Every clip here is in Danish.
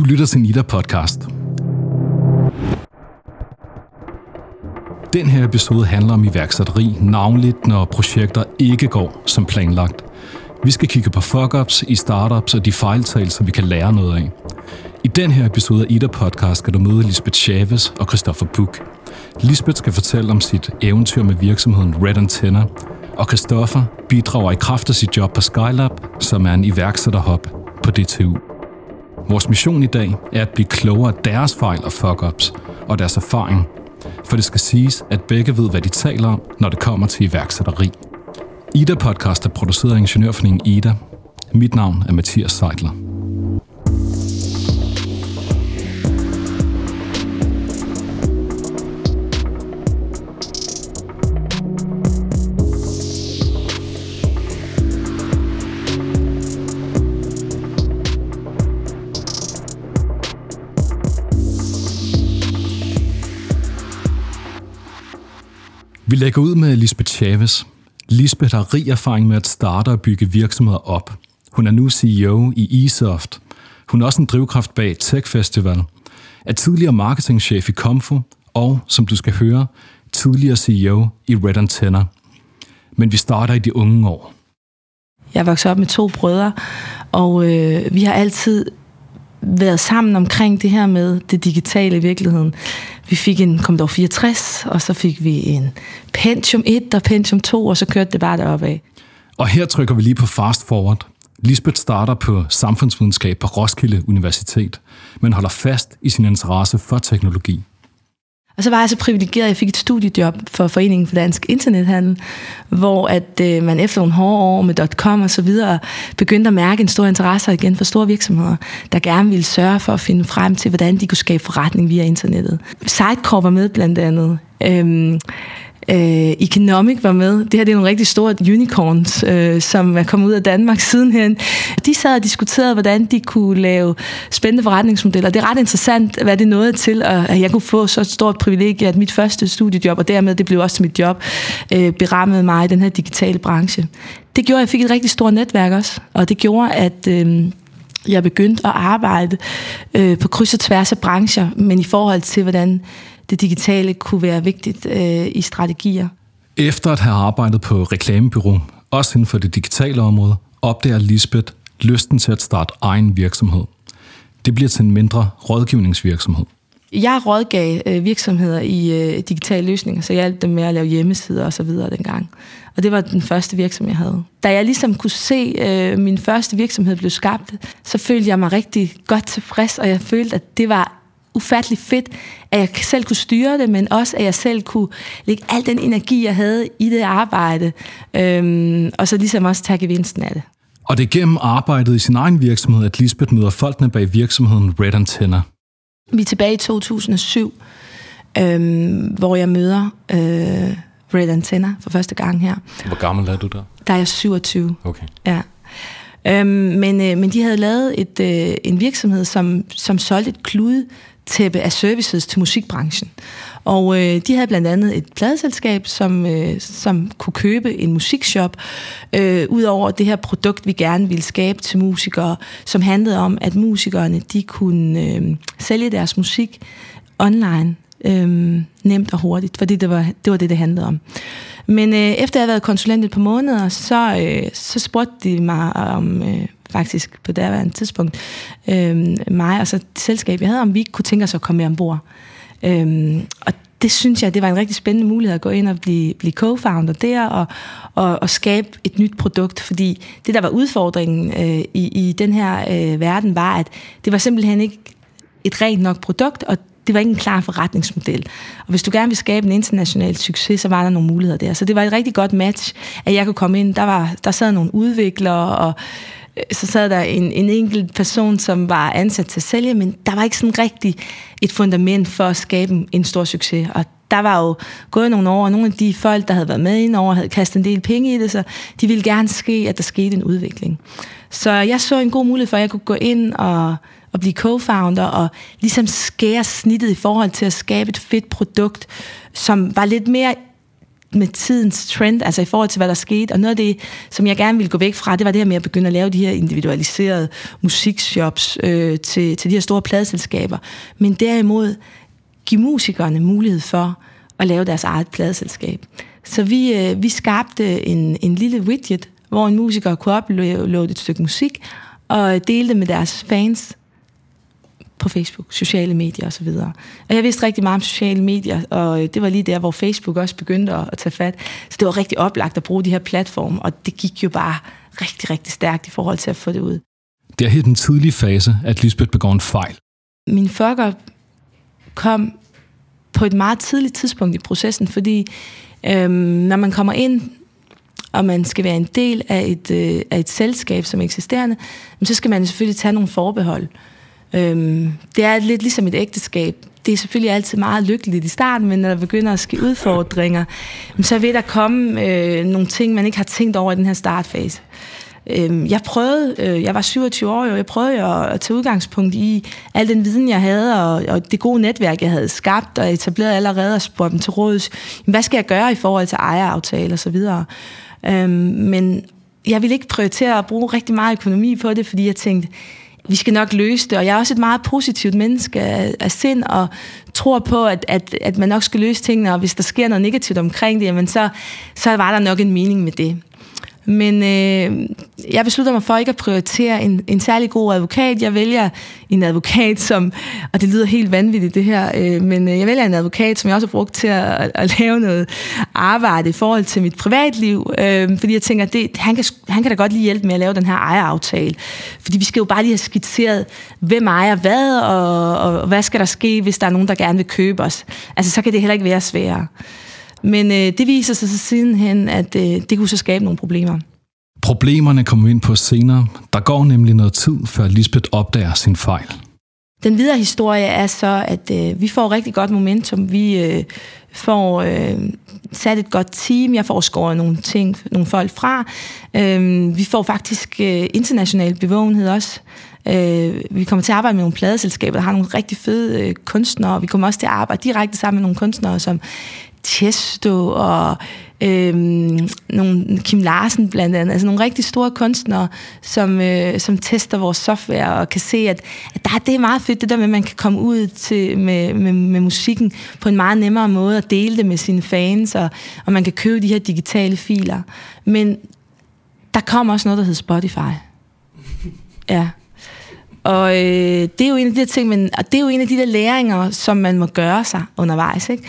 Du lytter til Nita Podcast. Den her episode handler om iværksætteri, navnligt når projekter ikke går som planlagt. Vi skal kigge på fuck-ups i startups og de fejltagelser, vi kan lære noget af. I den her episode af Ida Podcast skal du møde Lisbeth Chavez og Christoffer Buch. Lisbeth skal fortælle om sit eventyr med virksomheden Red Antenna, og Christoffer bidrager i kraft af sit job på Skylab, som er en iværksætterhop på DTU. Vores mission i dag er at blive klogere af deres fejl og fuck-ups og deres erfaring. For det skal siges, at begge ved, hvad de taler om, når det kommer til iværksætteri. Ida Podcast er produceret af Ingeniørforeningen Ida. Mit navn er Mathias Seidler. Vi lægger ud med Lisbeth Chavez. Lisbeth har rig erfaring med at starte og bygge virksomheder op. Hun er nu CEO i eSoft. Hun er også en drivkraft bag Tech Festival, er tidligere marketingchef i Comfo og, som du skal høre, tidligere CEO i Red Antenna. Men vi starter i de unge år. Jeg voksede op med to brødre, og øh, vi har altid været sammen omkring det her med det digitale i virkeligheden. Vi fik en Commodore 64, og så fik vi en Pentium 1 og Pentium 2, og så kørte det bare deroppe af. Og her trykker vi lige på fast forward. Lisbeth starter på samfundsvidenskab på Roskilde Universitet, men holder fast i sin interesse for teknologi. Og så var jeg så privilegeret, at jeg fik et studiejob for Foreningen for Dansk Internethandel, hvor at øh, man efter nogle hårde år med .com og så videre, begyndte at mærke en stor interesse igen for store virksomheder, der gerne ville sørge for at finde frem til, hvordan de kunne skabe forretning via internettet. Sidecore var med blandt andet. Øhm, Øh, Economic var med. Det her det er nogle rigtig store unicorns, øh, som er kommet ud af Danmark sidenhen. De sad og diskuterede, hvordan de kunne lave spændende forretningsmodeller. Det er ret interessant, hvad det nåede til, at jeg kunne få så stort privilegie, at mit første studiejob, og dermed det blev også mit job, øh, berammede mig i den her digitale branche. Det gjorde, at jeg fik et rigtig stort netværk også, og det gjorde, at... Øh, jeg begyndte at arbejde øh, på kryds og tværs af brancher, men i forhold til, hvordan det digitale kunne være vigtigt øh, i strategier. Efter at have arbejdet på reklamebyrå, også inden for det digitale område, opdager Lisbeth lysten til at starte egen virksomhed. Det bliver til en mindre rådgivningsvirksomhed. Jeg rådgav øh, virksomheder i øh, digitale løsninger, så jeg hjalp dem med at lave hjemmesider og så videre dengang. Og det var den første virksomhed, jeg havde. Da jeg ligesom kunne se, øh, min første virksomhed blev skabt, så følte jeg mig rigtig godt tilfreds, og jeg følte, at det var ufattelig fedt, at jeg selv kunne styre det, men også at jeg selv kunne lægge al den energi, jeg havde i det arbejde, øhm, og så ligesom også tage gevinsten af det. Og det er gennem arbejdet i sin egen virksomhed, at Lisbeth møder folkene bag virksomheden Red Antenna. Vi er tilbage i 2007, øhm, hvor jeg møder øh, Red Antenna for første gang her. Hvor gammel er du der? Der er jeg 27. Okay. Ja. Øhm, men, øh, men de havde lavet et, øh, en virksomhed, som, som solgte et klude tæppe af services til musikbranchen. Og øh, de havde blandt andet et pladeselskab, som, øh, som kunne købe en musikshop, øh, ud over det her produkt, vi gerne ville skabe til musikere, som handlede om, at musikerne de kunne øh, sælge deres musik online øh, nemt og hurtigt, fordi det var, det var det, det handlede om. Men øh, efter jeg havde været konsulent et par måneder, så, øh, så spurgte de mig om... Øh, faktisk på daværende tidspunkt, øh, mig og så et selskab, jeg havde, om vi ikke kunne tænke os at komme med ombord. Øh, og det synes jeg, det var en rigtig spændende mulighed at gå ind og blive, blive co-founder der og, og, og skabe et nyt produkt, fordi det, der var udfordringen øh, i, i den her øh, verden, var, at det var simpelthen ikke et rent nok produkt, og det var ikke en klar forretningsmodel. Og hvis du gerne vil skabe en international succes, så var der nogle muligheder der. Så det var et rigtig godt match, at jeg kunne komme ind. Der, var, der sad nogle udviklere, og så sad der en, en enkelt person, som var ansat til at sælge, men der var ikke sådan rigtig et fundament for at skabe en stor succes. Og der var jo gået nogle år, og nogle af de folk, der havde været med ind over, havde kastet en del penge i det, så de ville gerne ske, at der skete en udvikling. Så jeg så en god mulighed for, at jeg kunne gå ind og og blive co-founder og ligesom skære snittet i forhold til at skabe et fedt produkt, som var lidt mere med tidens trend, altså i forhold til, hvad der skete. Og noget af det, som jeg gerne ville gå væk fra, det var det her med at begynde at lave de her individualiserede musikshops øh, til, til de her store pladeselskaber. Men derimod give musikerne mulighed for at lave deres eget pladeselskab. Så vi, øh, vi skabte en, en lille widget, hvor en musiker kunne uploade et stykke musik og dele det med deres fans på Facebook, sociale medier osv. Og, og jeg vidste rigtig meget om sociale medier, og det var lige der, hvor Facebook også begyndte at, at tage fat. Så det var rigtig oplagt at bruge de her platforme, og det gik jo bare rigtig, rigtig stærkt i forhold til at få det ud. Det er helt den tidlige fase, at Lisbeth begår en fejl. Min fuck kom på et meget tidligt tidspunkt i processen, fordi øhm, når man kommer ind, og man skal være en del af et, øh, af et selskab som eksisterende, så skal man selvfølgelig tage nogle forbehold. Øhm, det er lidt ligesom et ægteskab. Det er selvfølgelig altid meget lykkeligt i starten, men når der begynder at ske udfordringer, så vil der komme øh, nogle ting, man ikke har tænkt over i den her startfase. Øhm, jeg prøvede, øh, jeg var 27 år, og jeg prøvede at tage udgangspunkt i al den viden, jeg havde, og, og det gode netværk, jeg havde skabt og etableret allerede, og spurgte dem til råds. Hvad skal jeg gøre i forhold til ejeraftaler osv.? Øhm, men jeg ville ikke prioritere at bruge rigtig meget økonomi på det, fordi jeg tænkte, vi skal nok løse det. Og jeg er også et meget positivt menneske af, af sind, og tror på, at, at, at man nok skal løse tingene, og hvis der sker noget negativt omkring det, jamen så, så var der nok en mening med det. Men øh, jeg beslutter mig for ikke at prioritere en, en særlig god advokat. Jeg vælger en advokat, som, og det lyder helt vanvittigt det her, øh, men øh, jeg vælger en advokat, som jeg også har brugt til at, at, at lave noget arbejde i forhold til mit privatliv. Øh, fordi jeg tænker, det, han, kan, han kan da godt lige hjælpe med at lave den her ejeraftale. Fordi vi skal jo bare lige have skitseret, hvem ejer hvad, og, og hvad skal der ske, hvis der er nogen, der gerne vil købe os. Altså, så kan det heller ikke være sværere. Men øh, det viser sig så sidenhen, at øh, det kunne så skabe nogle problemer. Problemerne kommer vi ind på senere. Der går nemlig noget tid, før Lisbeth opdager sin fejl. Den videre historie er så, at øh, vi får rigtig godt momentum. Vi øh, får øh, sat et godt team. Jeg får skåret nogle ting, nogle folk fra. Øh, vi får faktisk øh, international bevågenhed også. Øh, vi kommer til at arbejde med nogle pladeselskaber, der har nogle rigtig fede øh, kunstnere. Vi kommer også til at arbejde direkte sammen med nogle kunstnere, som Tiesto og øhm, nogle, Kim Larsen blandt andet, altså nogle rigtig store kunstnere, som, øh, som tester vores software og kan se, at, at der, det er meget fedt, det der med, at man kan komme ud til, med, med, med musikken på en meget nemmere måde og dele det med sine fans, og, og man kan købe de her digitale filer. Men der kommer også noget, der hedder Spotify. Ja. Og øh, det er jo en af de der ting, men, og det er jo en af de der læringer, som man må gøre sig undervejs. Ikke?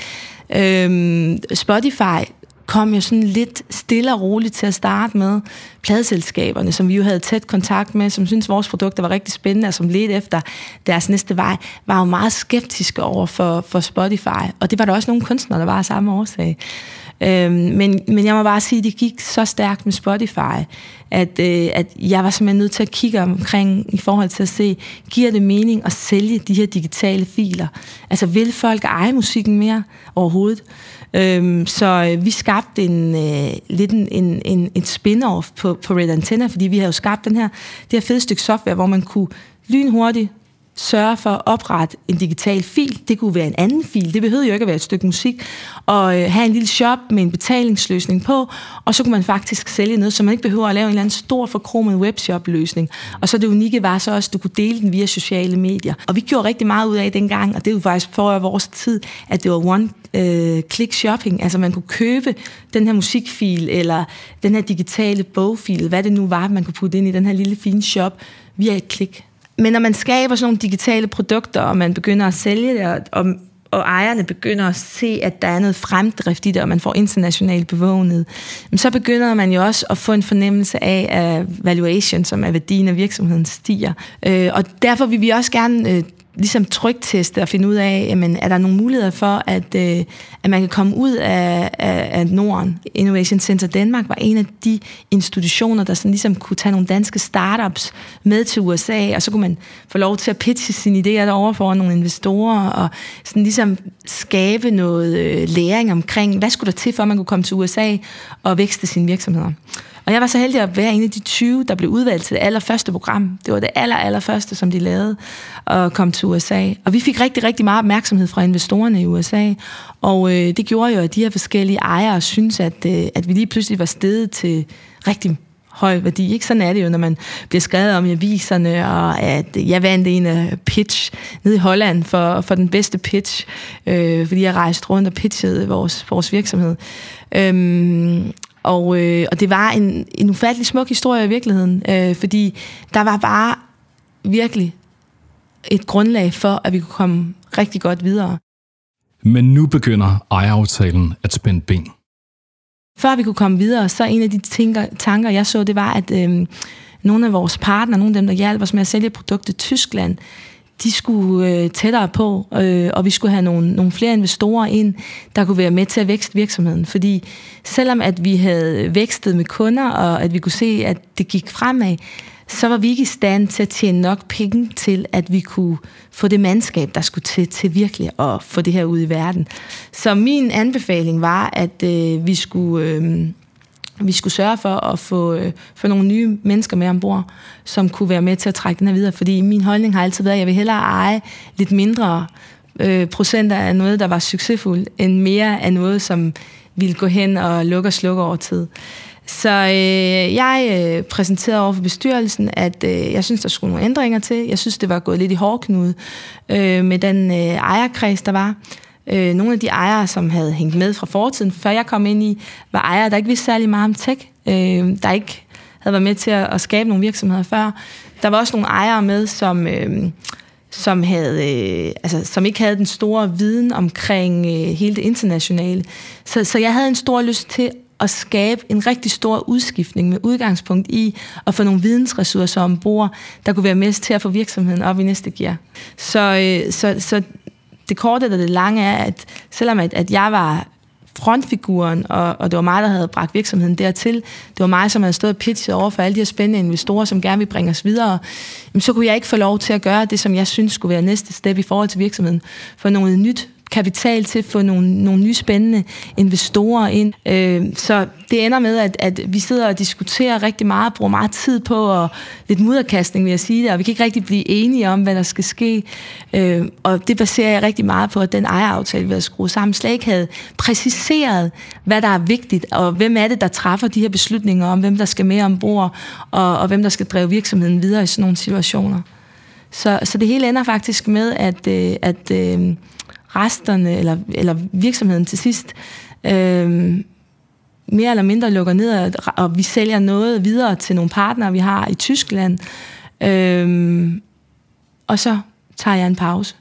Øhm, Spotify kom jo sådan lidt stille og roligt til at starte med. Pladeselskaberne, som vi jo havde tæt kontakt med, som synes vores produkter var rigtig spændende, og som ledte efter deres næste vej, var jo meget skeptiske over for, for Spotify. Og det var der også nogle kunstnere, der var af samme årsag. Øhm, men, men jeg må bare sige, at det gik så stærkt med Spotify, at, øh, at jeg var simpelthen nødt til at kigge omkring i forhold til at se, giver det mening at sælge de her digitale filer? Altså vil folk eje musikken mere overhovedet? Øhm, så øh, vi skabte en, øh, lidt en, en, en, en spin-off på, på Red Antenna, fordi vi havde jo skabt den her, det her fede stykke software, hvor man kunne lynhurtigt sørge for at oprette en digital fil. Det kunne være en anden fil. Det behøvede jo ikke at være et stykke musik. Og øh, have en lille shop med en betalingsløsning på. Og så kunne man faktisk sælge noget, så man ikke behøver at lave en eller anden stor forkromet webshop-løsning. Og så det unikke var så også, at du kunne dele den via sociale medier. Og vi gjorde rigtig meget ud af dengang, og det er faktisk for vores tid, at det var one øh, click shopping. Altså man kunne købe den her musikfil, eller den her digitale bogfil, hvad det nu var, man kunne putte ind i den her lille fine shop, via et klik. Men når man skaber sådan nogle digitale produkter, og man begynder at sælge det, og, og ejerne begynder at se, at der er noget fremdrift i det, og man får international bevågenhed, så begynder man jo også at få en fornemmelse af, at valuation, som er værdien af virksomheden, stiger. Øh, og derfor vil vi også gerne øh, ligesom trygteste og finde ud af, jamen, er der nogle muligheder for, at, øh, at man kan komme ud af, af, af Norden. Innovation Center Danmark var en af de institutioner, der sådan ligesom kunne tage nogle danske startups med til USA, og så kunne man få lov til at pitche sine idéer derovre for nogle investorer, og sådan ligesom skabe noget øh, læring omkring, hvad skulle der til, for at man kunne komme til USA og vækste sine virksomheder. Og jeg var så heldig at være en af de 20, der blev udvalgt til det allerførste program. Det var det aller, allerførste, som de lavede, og kom til USA. Og vi fik rigtig, rigtig meget opmærksomhed fra investorerne i USA. Og øh, det gjorde jo, at de her forskellige ejere synes, at, øh, at vi lige pludselig var stedet til rigtig høj værdi. Ikke? Sådan er det jo, når man bliver skrevet om i aviserne, og at øh, jeg vandt en af pitch nede i Holland for, for den bedste pitch, øh, fordi jeg rejste rundt og pitchede vores, vores virksomhed. Øhm, og, øh, og det var en, en ufattelig smuk historie i virkeligheden, øh, fordi der var bare virkelig et grundlag for, at vi kunne komme rigtig godt videre. Men nu begynder ejeraftalen at spænde ben. Før vi kunne komme videre, så en af de tænker, tanker, jeg så, det var, at øh, nogle af vores partnere, nogle af dem, der hjalp os med at sælge produktet i Tyskland, de skulle øh, tættere på, øh, og vi skulle have nogle, nogle flere investorer ind, der kunne være med til at vækste virksomheden. Fordi selvom at vi havde vækstet med kunder, og at vi kunne se, at det gik fremad, så var vi ikke i stand til at tjene nok penge til, at vi kunne få det mandskab, der skulle til, til virkelig at få det her ud i verden. Så min anbefaling var, at øh, vi skulle... Øh, vi skulle sørge for at få, øh, få nogle nye mennesker med ombord, som kunne være med til at trække den her videre. Fordi min holdning har altid været, at jeg vil hellere eje lidt mindre øh, procenter af noget, der var succesfuldt, end mere af noget, som ville gå hen og lukke og slukke over tid. Så øh, jeg øh, præsenterede over for bestyrelsen, at øh, jeg synes, der skulle nogle ændringer til. Jeg synes, det var gået lidt i hårdknude øh, med den øh, ejerkreds, der var. Øh, nogle af de ejere, som havde hængt med fra fortiden, før jeg kom ind i, var ejere, der ikke vidste særlig meget om tech, øh, der ikke havde været med til at, at skabe nogle virksomheder før. Der var også nogle ejere med, som... Øh, som, havde, øh, altså, som ikke havde den store viden omkring øh, hele det internationale. Så, så jeg havde en stor lyst til at skabe en rigtig stor udskiftning med udgangspunkt i at få nogle vidensressourcer ombord, der kunne være med til at få virksomheden op i næste gear. Så, øh, så, så det korte eller det lange er, at selvom at, at jeg var frontfiguren, og, og det var mig, der havde bragt virksomheden dertil. Det var mig, som havde stået og pitchet over for alle de her spændende investorer, som gerne vil bringe os videre. Jamen, så kunne jeg ikke få lov til at gøre det, som jeg synes skulle være næste step i forhold til virksomheden. For noget nyt kapital til at få nogle, nogle nye spændende investorer ind. Øh, så det ender med, at, at vi sidder og diskuterer rigtig meget, bruger meget tid på, og lidt mudderkastning vil jeg sige det, og vi kan ikke rigtig blive enige om, hvad der skal ske. Øh, og det baserer jeg rigtig meget på, at den ejeraftale, vi har skruet sammen, slet ikke havde præciseret, hvad der er vigtigt, og hvem er det, der træffer de her beslutninger om, hvem der skal med ombord, og, og hvem der skal drive virksomheden videre i sådan nogle situationer. Så, så det hele ender faktisk med, at, øh, at øh, resterne, eller, eller virksomheden til sidst, øh, mere eller mindre lukker ned, og, og vi sælger noget videre til nogle partnere, vi har i Tyskland. Øh, og så tager jeg en pause.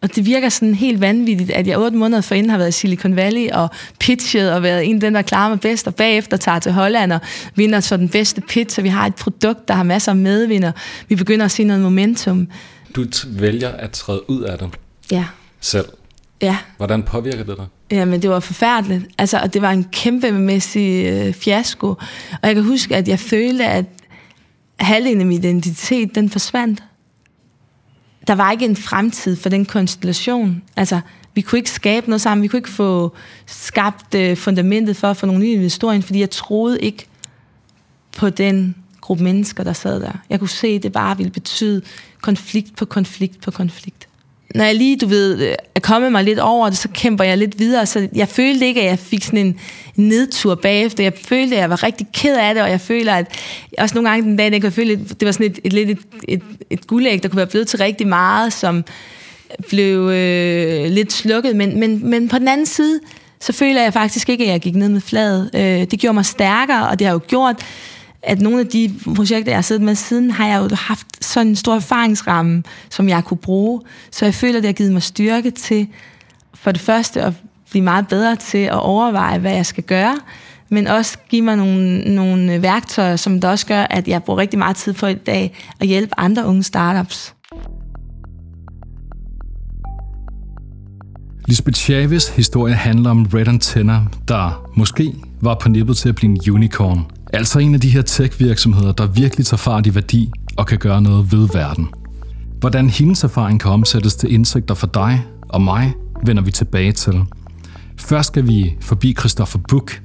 Og det virker sådan helt vanvittigt, at jeg otte måneder forinden har været i Silicon Valley og pitchet og været en af dem, der klarer mig bedst, og bagefter tager til Holland og vinder så den bedste pitch, og vi har et produkt, der har masser af medvinder. Vi begynder at se noget momentum. Du vælger at træde ud af det ja. selv. Ja. Hvordan påvirker det dig? Jamen, det var forfærdeligt. Altså, og det var en kæmpemæssig øh, fiasko. Og jeg kan huske, at jeg følte, at halvdelen af min identitet, den forsvandt. Der var ikke en fremtid for den konstellation. Altså, vi kunne ikke skabe noget sammen. Vi kunne ikke få skabt øh, fundamentet for at få nogle nye investorer fordi jeg troede ikke på den gruppe mennesker, der sad der. Jeg kunne se, at det bare ville betyde konflikt på konflikt på konflikt når jeg lige, du ved, øh, er kommet mig lidt over det, så kæmper jeg lidt videre. Så jeg følte ikke, at jeg fik sådan en nedtur bagefter. Jeg følte, at jeg var rigtig ked af det, og jeg føler, at også nogle gange den dag, jeg kunne føle, at det var sådan et, et, et, et, et guldæg, der kunne være blevet til rigtig meget, som blev øh, lidt slukket. Men, men, men på den anden side, så føler jeg faktisk ikke, at jeg gik ned med fladet. Øh, det gjorde mig stærkere, og det har jo gjort, at nogle af de projekter, jeg har siddet med siden, har jeg jo haft sådan en stor erfaringsramme, som jeg kunne bruge. Så jeg føler, det har givet mig styrke til, for det første, at blive meget bedre til at overveje, hvad jeg skal gøre, men også give mig nogle, nogle værktøjer, som der også gør, at jeg bruger rigtig meget tid på i dag at hjælpe andre unge startups. Lisbeth Chavez historie handler om Red Antenna, der måske var på nippet til at blive en unicorn – Altså en af de her tech-virksomheder, der virkelig tager fart i værdi og kan gøre noget ved verden. Hvordan hendes erfaring kan omsættes til indsigter for dig og mig, vender vi tilbage til. Først skal vi forbi Christopher Buch,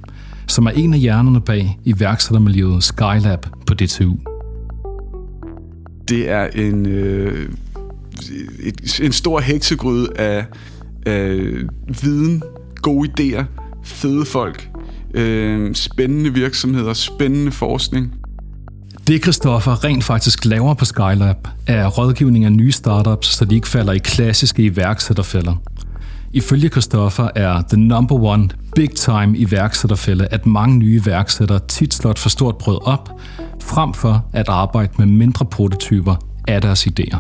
som er en af hjernerne bag iværksættermiljøet Skylab på DTU. Det er en, øh, et, en stor heksegryde af, af viden, gode idéer, fede folk, øh, spændende virksomheder, spændende forskning. Det Christoffer rent faktisk laver på Skylab, er rådgivning af nye startups, så de ikke falder i klassiske iværksætterfælder. Ifølge Christoffer er the number one big time iværksætterfælde, at mange nye iværksættere tit slår et for stort brød op, frem for at arbejde med mindre prototyper af deres idéer.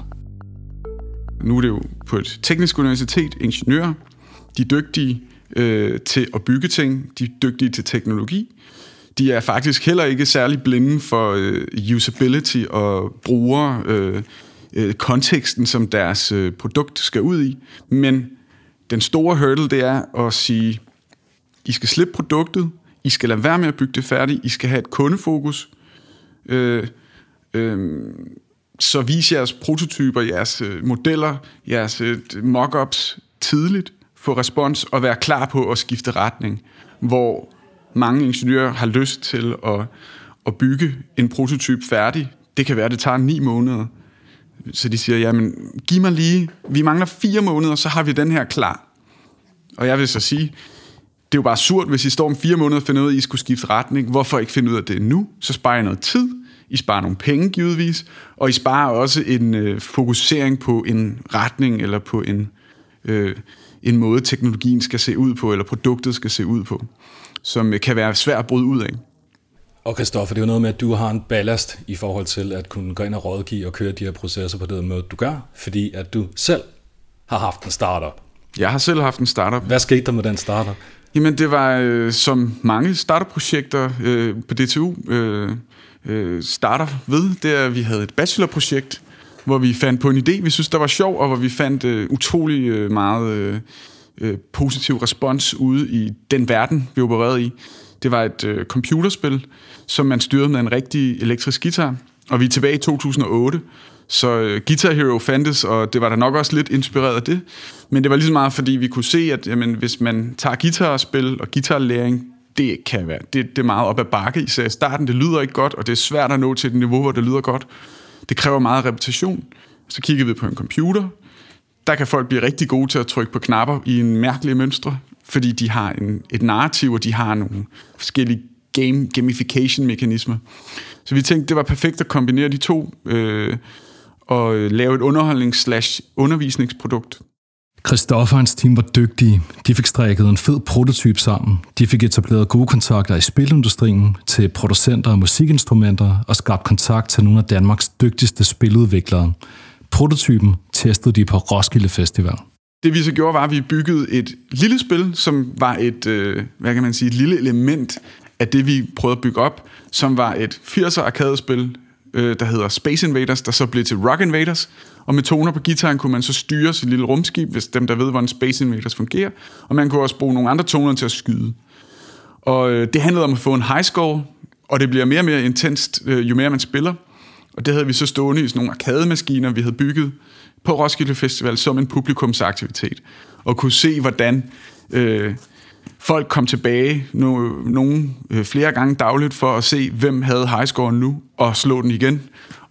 Nu er det jo på et teknisk universitet, ingeniører, de dygtige øh, til at bygge ting, de er dygtige til teknologi, de er faktisk heller ikke særlig blinde for øh, usability og bruger øh, øh, konteksten, som deres øh, produkt skal ud i. Men den store hurdle, det er at sige, I skal slippe produktet, I skal lade være med at bygge det færdigt, I skal have et kundefokus, øh, øh, så vis jeres prototyper, jeres øh, modeller, jeres øh, mockups tidligt, få respons og være klar på at skifte retning, hvor mange ingeniører har lyst til at, at bygge en prototyp færdig. Det kan være, at det tager ni måneder. Så de siger, jamen, giv mig lige, vi mangler fire måneder, så har vi den her klar. Og jeg vil så sige, det er jo bare surt, hvis I står om fire måneder og finder ud af, at I skulle skifte retning. Hvorfor ikke finde ud af det nu? Så sparer I noget tid. I sparer nogle penge, givetvis. Og I sparer også en øh, fokusering på en retning, eller på en, øh, en måde, teknologien skal se ud på, eller produktet skal se ud på som kan være svært at bryde ud af. Og Kristoffer, det er jo noget med, at du har en ballast i forhold til at kunne gå ind og rådgive og køre de her processer på den måde, du gør, fordi at du selv har haft en startup. Jeg har selv haft en startup. Hvad skete der med den startup? Jamen, det var øh, som mange startup-projekter øh, på DTU øh, øh, starter ved, det er, at vi havde et bachelorprojekt, hvor vi fandt på en idé, vi synes, der var sjov, og hvor vi fandt øh, utrolig øh, meget øh, øh, positiv respons ude i den verden, vi opererede i. Det var et øh, computerspil, som man styrede med en rigtig elektrisk guitar, og vi er tilbage i 2008, så øh, Guitar Hero fandtes, og det var da nok også lidt inspireret af det. Men det var lige så meget, fordi vi kunne se, at jamen, hvis man tager guitarspil og guitarlæring, det kan være, det, det er meget op ad bakke, især i starten. Det lyder ikke godt, og det er svært at nå til et niveau, hvor det lyder godt. Det kræver meget repetition. Så kiggede vi på en computer, der kan folk blive rigtig gode til at trykke på knapper i en mærkelig mønstre, fordi de har en, et narrativ, og de har nogle forskellige game, gamification-mekanismer. Så vi tænkte, det var perfekt at kombinere de to øh, og lave et underholdnings-undervisningsprodukt. Christoffer og hans team var dygtige. De fik strikket en fed prototyp sammen. De fik etableret gode kontakter i spilindustrien, til producenter af musikinstrumenter og skabt kontakt til nogle af Danmarks dygtigste spiludviklere. Prototypen testede de på Roskilde Festival. Det vi så gjorde, var, at vi byggede et lille spil, som var et, øh, hvad kan man sige, et lille element af det, vi prøvede at bygge op, som var et 80'er arkadespil, øh, der hedder Space Invaders, der så blev til Rock Invaders. Og med toner på gitaren kunne man så styre sit lille rumskib, hvis dem, der ved, hvordan Space Invaders fungerer. Og man kunne også bruge nogle andre toner til at skyde. Og øh, det handlede om at få en high score, og det bliver mere og mere intenst, øh, jo mere man spiller. Og det havde vi så stående i sådan nogle arkademaskiner, vi havde bygget på Roskilde Festival som en publikumsaktivitet. Og kunne se, hvordan øh, folk kom tilbage no, nogle øh, flere gange dagligt for at se, hvem havde highscoren nu, og slå den igen.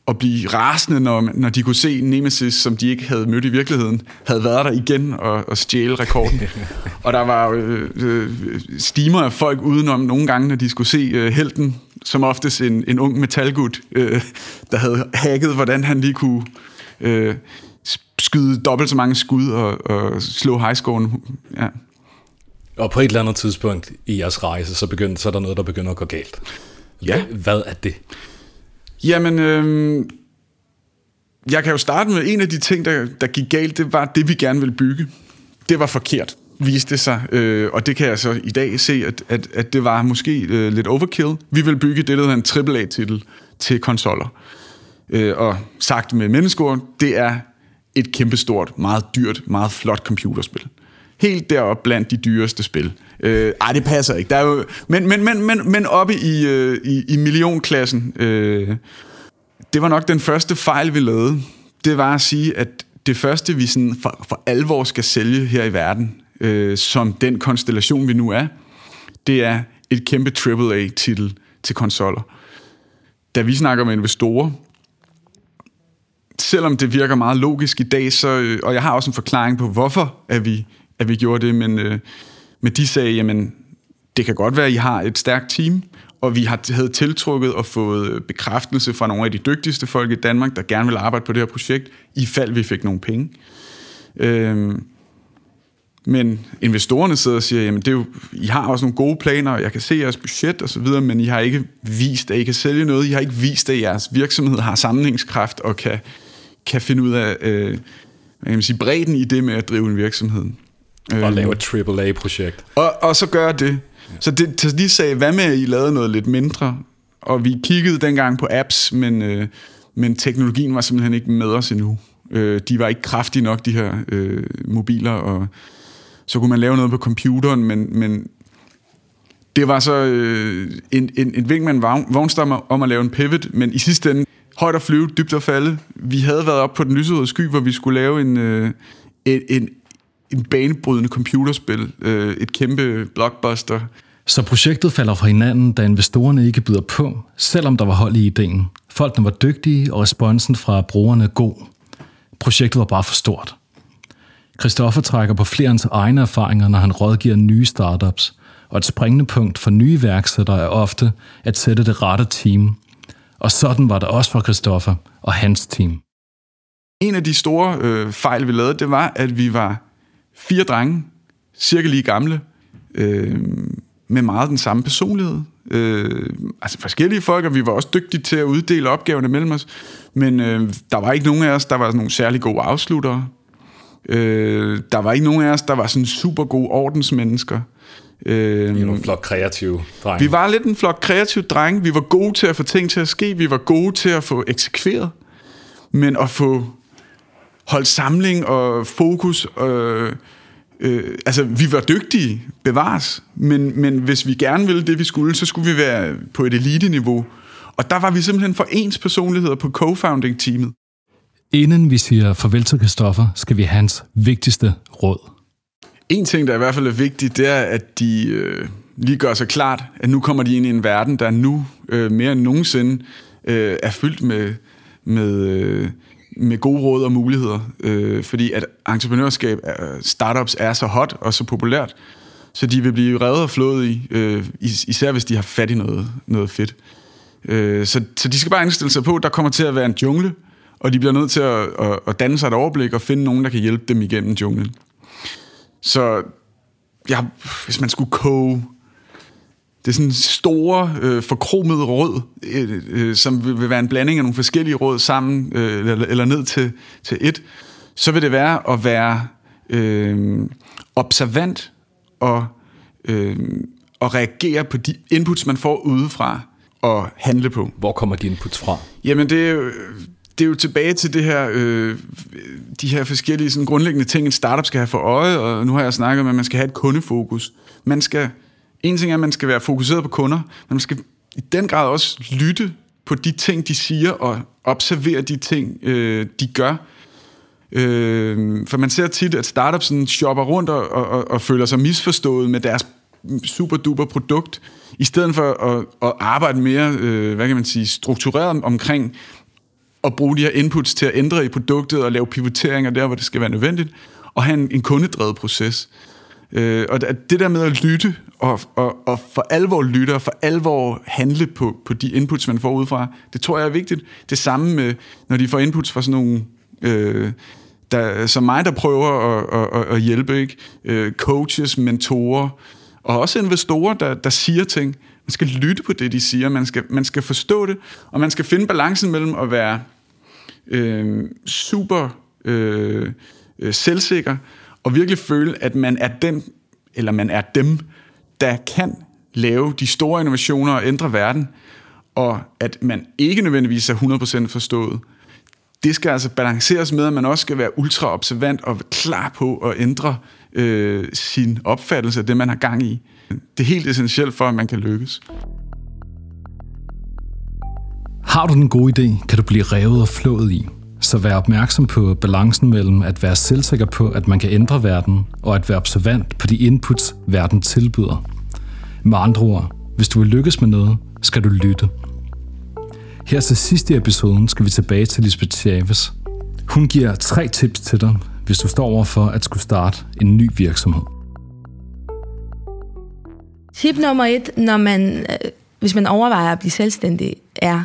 Og blive rasende, når, når de kunne se Nemesis, som de ikke havde mødt i virkeligheden, havde været der igen og, og stjæle rekorden. og der var øh, øh, stimer af folk udenom nogle gange, når de skulle se øh, helten som oftest en, en ung metalgud, øh, der havde hacket, hvordan han lige kunne øh, skyde dobbelt så mange skud og, og slå highscoren. Ja. Og på et eller andet tidspunkt i jeres rejse, så, begyndte, så er der noget, der begynder at gå galt. Ja. Hvad er det? Jamen, øh, jeg kan jo starte med en af de ting, der, der gik galt, det var det, vi gerne ville bygge. Det var forkert viste sig, øh, og det kan jeg så i dag se, at, at, at det var måske øh, lidt overkill. Vi vil bygge det, der hedder en AAA-titel til konsoller. Øh, og sagt med menneskeord, det er et kæmpestort, meget dyrt, meget flot computerspil. Helt deroppe blandt de dyreste spil. Øh, ej, det passer ikke. Der er jo, men, men, men, men, men oppe i, øh, i, i millionklassen, øh, det var nok den første fejl, vi lavede. Det var at sige, at det første, vi sådan for, for alvor skal sælge her i verden, øh, som den konstellation, vi nu er, det er et kæmpe AAA-titel til konsoller. Da vi snakker med investorer, selvom det virker meget logisk i dag, så, øh, og jeg har også en forklaring på, hvorfor at vi, at vi gjorde det, men, øh, men de sagde, jamen, det kan godt være, at I har et stærkt team, og vi har, havde tiltrukket og fået bekræftelse fra nogle af de dygtigste folk i Danmark, der gerne vil arbejde på det her projekt, i fald vi fik nogle penge. Øhm, men investorerne sidder og siger, jamen det er jo, I har også nogle gode planer, og jeg kan se jeres budget og så videre, men I har ikke vist, at I kan sælge noget. I har ikke vist, at jeres virksomhed har sammenhængskraft og kan, kan finde ud af øh, hvad kan man sige, bredden i det med at drive en virksomhed. Og øhm, lave et AAA-projekt. Og, og så gør det. Så, det, så de sagde, hvad med, at I lavede noget lidt mindre? Og vi kiggede dengang på apps, men, øh, men teknologien var simpelthen ikke med os endnu. Øh, de var ikke kraftige nok, de her øh, mobiler, og så kunne man lave noget på computeren, men, men det var så øh, en, en, en vink med en vognstammer om at lave en pivot, men i sidste ende, højt at flyve, dybt at falde. Vi havde været op på den lyserøde sky, hvor vi skulle lave en, øh, en, en, en banebrydende computerspil, øh, et kæmpe blockbuster. Så projektet falder fra hinanden, da investorerne ikke byder på, selvom der var hold i ideen. Folkene var dygtige, og responsen fra brugerne god. Projektet var bare for stort. Christoffer trækker på flere hans egne erfaringer, når han rådgiver nye startups, og et springende punkt for nye værksættere er ofte at sætte det rette team. Og sådan var det også for Christoffer og hans team. En af de store øh, fejl, vi lavede, det var, at vi var fire drenge, cirka lige gamle, øh, med meget den samme personlighed. Øh, altså forskellige folk, og vi var også dygtige til at uddele opgaverne mellem os, men øh, der var ikke nogen af os, der var nogle særlig gode afsluttere. Øh, der var ikke nogen af os, der var sådan super gode ordensmennesker. Øh, vi var en flok kreative drenge. Vi var lidt en flok kreative drenge. Vi var gode til at få ting til at ske. Vi var gode til at få eksekveret. Men at få holdt samling og fokus. Øh, øh, altså, vi var dygtige, bevares. Men, men hvis vi gerne ville det, vi skulle, så skulle vi være på et elite-niveau. Og der var vi simpelthen for ens personligheder på co-founding-teamet. Inden vi siger farvel til Christoffer, skal vi have hans vigtigste råd. En ting, der i hvert fald er vigtigt, det er, at de øh, lige gør sig klart, at nu kommer de ind i en verden, der nu øh, mere end nogensinde øh, er fyldt med, med, øh, med gode råd og muligheder. Øh, fordi at entreprenørskab, startups er så hot og så populært, så de vil blive revet og flået i, øh, især hvis de har fat i noget, noget fedt. Øh, så, så de skal bare indstille sig på, der kommer til at være en jungle, og de bliver nødt til at, at, at danne sig et overblik og finde nogen, der kan hjælpe dem igennem junglen. Så ja, hvis man skulle koge det er sådan store, øh, forkromede råd, øh, øh, som vil, vil være en blanding af nogle forskellige råd sammen, øh, eller, eller ned til, til et, så vil det være at være øh, observant og, øh, og reagere på de inputs, man får udefra, og handle på. Hvor kommer de inputs fra? Jamen, det er jo, det er jo tilbage til det her, øh, de her forskellige sådan grundlæggende ting, en startup skal have for øje, og nu har jeg snakket med, at man skal have et kundefokus. Man skal, en ting er, at man skal være fokuseret på kunder, men man skal i den grad også lytte på de ting, de siger, og observere de ting, øh, de gør. Øh, for man ser tit, at startups sådan shopper rundt og, og, og føler sig misforstået med deres super duper produkt, i stedet for at, at arbejde mere, øh, hvad kan man sige, struktureret omkring at bruge de her inputs til at ændre i produktet og lave pivoteringer der, hvor det skal være nødvendigt, og have en, en kundedrevet proces. Øh, og det der med at lytte, og, og, og for alvor lytte, og for alvor handle på, på de inputs, man får udefra, det tror jeg er vigtigt. Det samme med, når de får inputs fra sådan nogle... Øh, der, som mig, der prøver at, at, at hjælpe, ikke? Øh, coaches, mentorer, og også investorer, der, der siger ting. Man skal lytte på det, de siger. Man skal, man skal forstå det, og man skal finde balancen mellem at være øh, super øh, øh, selvsikker, og virkelig føle, at man er den, eller man er dem, der kan lave de store innovationer og ændre verden, og at man ikke nødvendigvis er 100% forstået. Det skal altså balanceres med, at man også skal være ultra observant og klar på at ændre øh, sin opfattelse af det, man har gang i. Det er helt essentielt for, at man kan lykkes. Har du den gode idé, kan du blive revet og flået i. Så vær opmærksom på balancen mellem at være selvsikker på, at man kan ændre verden, og at være observant på de inputs, verden tilbyder. Med andre ord, Hvis du vil lykkes med noget, skal du lytte. Her til sidste i episoden skal vi tilbage til Lisbeth Chavez. Hun giver tre tips til dig, hvis du står over for at skulle starte en ny virksomhed. Tip nummer et, når man, øh, hvis man overvejer at blive selvstændig, er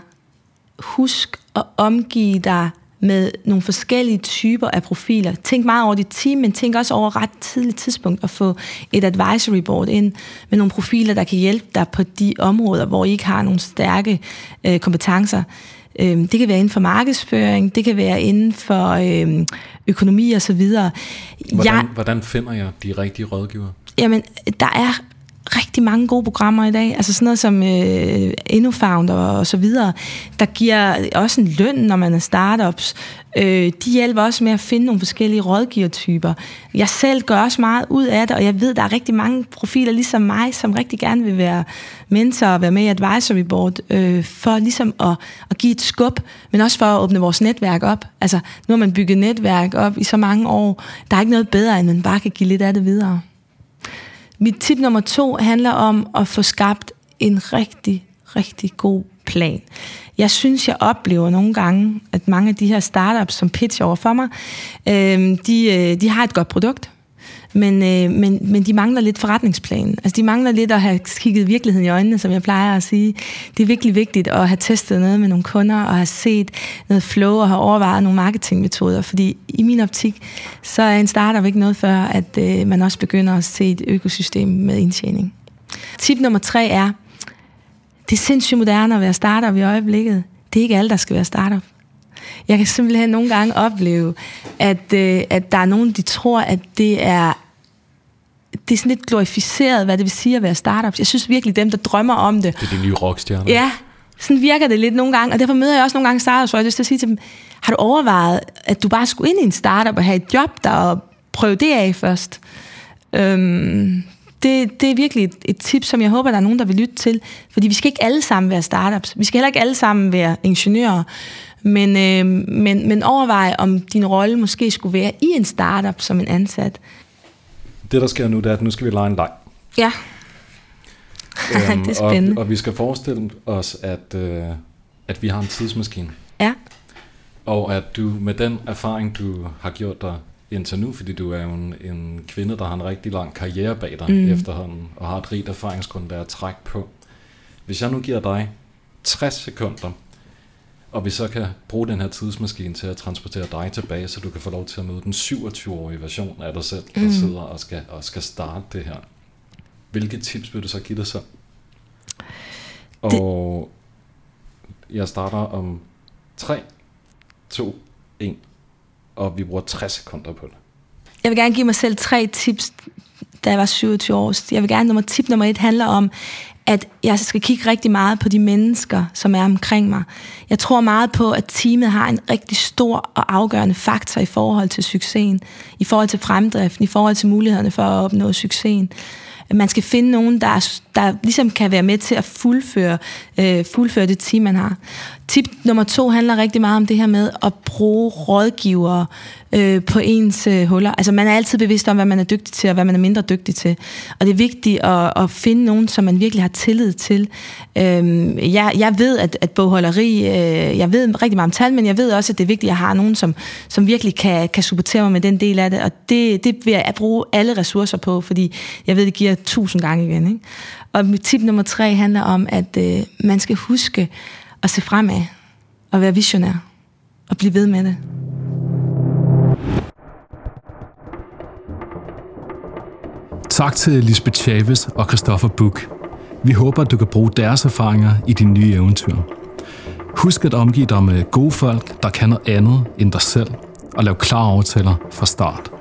husk at omgive dig med nogle forskellige typer af profiler. Tænk meget over dit team, men tænk også over ret tidligt tidspunkt at få et advisory board ind med nogle profiler, der kan hjælpe dig på de områder, hvor I ikke har nogle stærke øh, kompetencer. Øh, det kan være inden for markedsføring, det kan være inden for øh, økonomi og så videre. Hvordan, jeg, hvordan finder jeg de rigtige rådgiver? Jamen, der er rigtig mange gode programmer i dag, altså sådan noget som øh, InnoFounder og så videre, der giver også en løn, når man er startups. Øh, de hjælper også med at finde nogle forskellige rådgivertyper. Jeg selv gør også meget ud af det, og jeg ved, der er rigtig mange profiler ligesom mig, som rigtig gerne vil være mentor og være med i advisory board, øh, for ligesom at, at give et skub, men også for at åbne vores netværk op. Altså, nu har man bygget netværk op i så mange år. Der er ikke noget bedre, end man bare kan give lidt af det videre. Mit tip nummer to handler om at få skabt en rigtig, rigtig god plan. Jeg synes, jeg oplever nogle gange, at mange af de her startups, som pitcher over for mig, øhm, øh, de, de har et godt produkt, men, øh, men, men de mangler lidt forretningsplanen. Altså de mangler lidt at have kigget virkeligheden i øjnene, som jeg plejer at sige. Det er virkelig vigtigt at have testet noget med nogle kunder, og have set noget flow, og have overvejet nogle marketingmetoder, fordi i min optik, så er en startup ikke noget før, at øh, man også begynder at se et økosystem med indtjening. Tip nummer tre er, det er sindssygt moderne at være startup i øjeblikket. Det er ikke alle, der skal være startup. Jeg kan simpelthen nogle gange opleve, at, øh, at der er nogen, de tror, at det er det er sådan lidt glorificeret, hvad det vil sige at være startups. Jeg synes virkelig, dem, der drømmer om det... Det er de nye rockstjerner. Ja, sådan virker det lidt nogle gange. Og derfor møder jeg også nogle gange startups, hvor jeg lyst til at sige til dem, har du overvejet, at du bare skulle ind i en startup og have et job der og prøve det af først? Øhm, det, det er virkelig et, et tip, som jeg håber, der er nogen, der vil lytte til. Fordi vi skal ikke alle sammen være startups. Vi skal heller ikke alle sammen være ingeniører. Men, øh, men, men overvej, om din rolle måske skulle være i en startup som en ansat. Det, der sker nu, det er, at nu skal vi lege en leg. Ja. øhm, det er spændende. Og, og vi skal forestille os, at, øh, at vi har en tidsmaskine. Ja. Og at du med den erfaring, du har gjort dig indtil nu, fordi du er jo en, en kvinde, der har en rigtig lang karriere bag dig mm. efterhånden, og har et rigt erfaringsgrundlag at trække på. Hvis jeg nu giver dig 60 sekunder og vi så kan bruge den her tidsmaskine til at transportere dig tilbage, så du kan få lov til at møde den 27-årige version af dig selv, der mm. sidder og skal, og skal starte det her. Hvilke tips vil du så give dig selv? Og jeg starter om 3, 2, 1, og vi bruger 60 sekunder på det. Jeg vil gerne give mig selv tre tips, da jeg var 27 år. Jeg vil gerne, nummer tip nummer et handler om, at jeg skal kigge rigtig meget på de mennesker, som er omkring mig. Jeg tror meget på, at teamet har en rigtig stor og afgørende faktor i forhold til succesen, i forhold til fremdriften, i forhold til mulighederne for at opnå succesen. Man skal finde nogen, der, der ligesom kan være med til at fuldføre, øh, fuldføre det team, man har. Tip nummer to handler rigtig meget om det her med at bruge rådgivere øh, på ens øh, huller. Altså man er altid bevidst om, hvad man er dygtig til, og hvad man er mindre dygtig til. Og det er vigtigt at, at finde nogen, som man virkelig har tillid til. Øhm, jeg, jeg ved, at, at bogholderi, øh, jeg ved rigtig meget om tal, men jeg ved også, at det er vigtigt, at jeg har nogen, som, som virkelig kan, kan supportere mig med den del af det. Og det, det vil jeg bruge alle ressourcer på, fordi jeg ved, det giver tusind gange igen. Ikke? Og tip nummer tre handler om, at øh, man skal huske at se fremad og være visionær og blive ved med det. Tak til Lisbeth Chavez og Christoffer Buch. Vi håber, at du kan bruge deres erfaringer i dine nye eventyr. Husk at omgive dig med gode folk, der kan noget andet end dig selv, og lav klare aftaler fra start.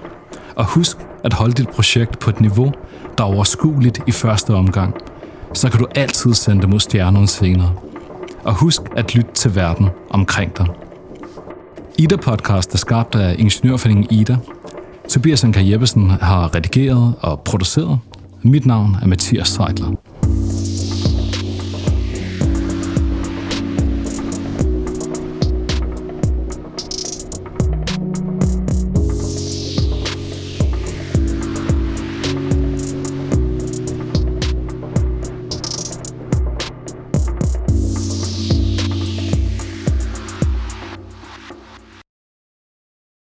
Og husk at holde dit projekt på et niveau, der er overskueligt i første omgang. Så kan du altid sende det mod stjernerne senere og husk at lytte til verden omkring dig. Ida Podcast er skabt af Ingeniørforeningen Ida. Tobias Anker Jeppesen har redigeret og produceret. Mit navn er Mathias Seidler.